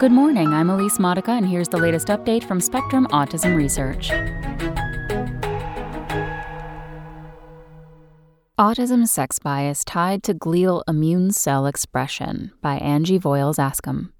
Good morning, I'm Elise Modica, and here's the latest update from Spectrum Autism Research. Autism Sex Bias Tied to Glial Immune Cell Expression by Angie Voyles Askham.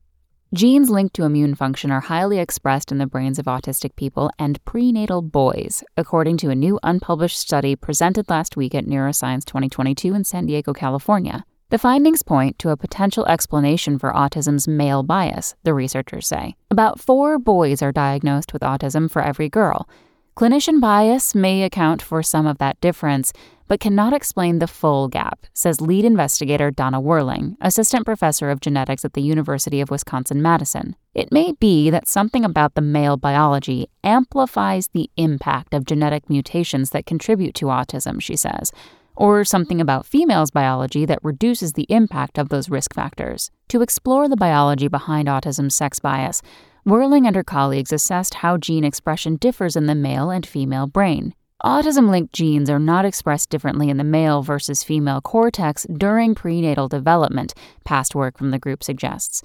Genes linked to immune function are highly expressed in the brains of autistic people and prenatal boys, according to a new unpublished study presented last week at Neuroscience 2022 in San Diego, California. The findings point to a potential explanation for autism's male bias, the researchers say. About four boys are diagnosed with autism for every girl. Clinician bias may account for some of that difference, but cannot explain the full gap, says lead investigator Donna Werling, assistant professor of genetics at the University of Wisconsin Madison. It may be that something about the male biology amplifies the impact of genetic mutations that contribute to autism, she says or something about females' biology that reduces the impact of those risk factors. To explore the biology behind autism's sex bias, Werling and her colleagues assessed how gene expression differs in the male and female brain. Autism linked genes are not expressed differently in the male versus female cortex during prenatal development, past work from the group suggests.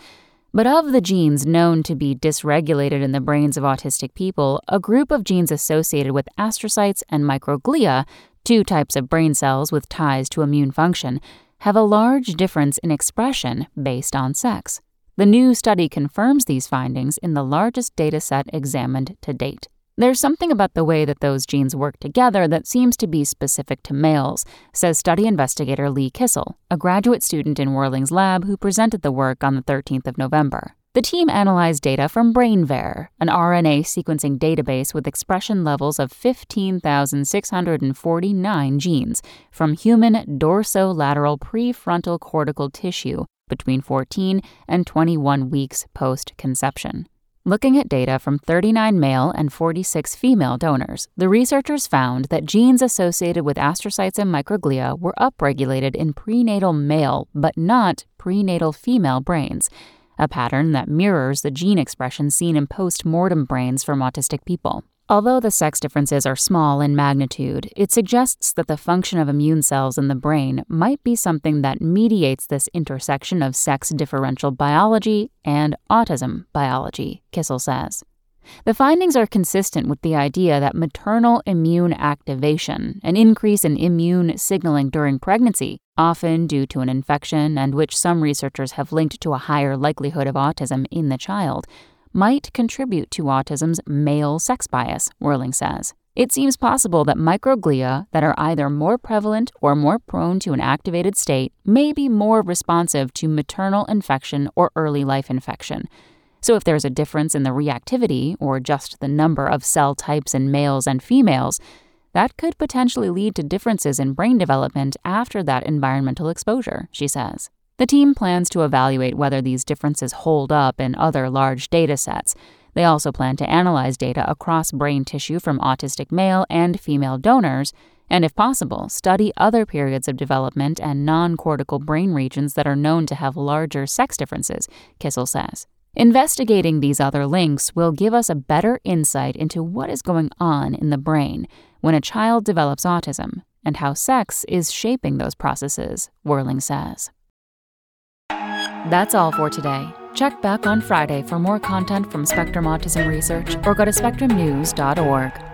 But of the genes known to be dysregulated in the brains of autistic people, a group of genes associated with astrocytes and microglia two types of brain cells with ties to immune function, have a large difference in expression based on sex. The new study confirms these findings in the largest data set examined to date. There's something about the way that those genes work together that seems to be specific to males, says study investigator Lee Kissel, a graduate student in Werling's lab who presented the work on the 13th of November. The team analyzed data from BrainVar, an RNA sequencing database with expression levels of 15,649 genes from human dorsolateral prefrontal cortical tissue between 14 and 21 weeks post conception. Looking at data from 39 male and 46 female donors, the researchers found that genes associated with astrocytes and microglia were upregulated in prenatal male but not prenatal female brains a pattern that mirrors the gene expression seen in post mortem brains from autistic people. Although the sex differences are small in magnitude, it suggests that the function of immune cells in the brain might be something that mediates this intersection of sex differential biology and autism biology, Kissel says. The findings are consistent with the idea that maternal immune activation, an increase in immune signaling during pregnancy, often due to an infection and which some researchers have linked to a higher likelihood of autism in the child, might contribute to autism's male sex bias, Werling says. It seems possible that microglia that are either more prevalent or more prone to an activated state may be more responsive to maternal infection or early life infection so, if there's a difference in the reactivity or just the number of cell types in males and females, that could potentially lead to differences in brain development after that environmental exposure, she says. The team plans to evaluate whether these differences hold up in other large data sets. They also plan to analyze data across brain tissue from autistic male and female donors, and if possible, study other periods of development and non cortical brain regions that are known to have larger sex differences, Kissel says. Investigating these other links will give us a better insight into what is going on in the brain when a child develops autism and how sex is shaping those processes, Werling says. That's all for today. Check back on Friday for more content from Spectrum Autism Research or go to spectrumnews.org.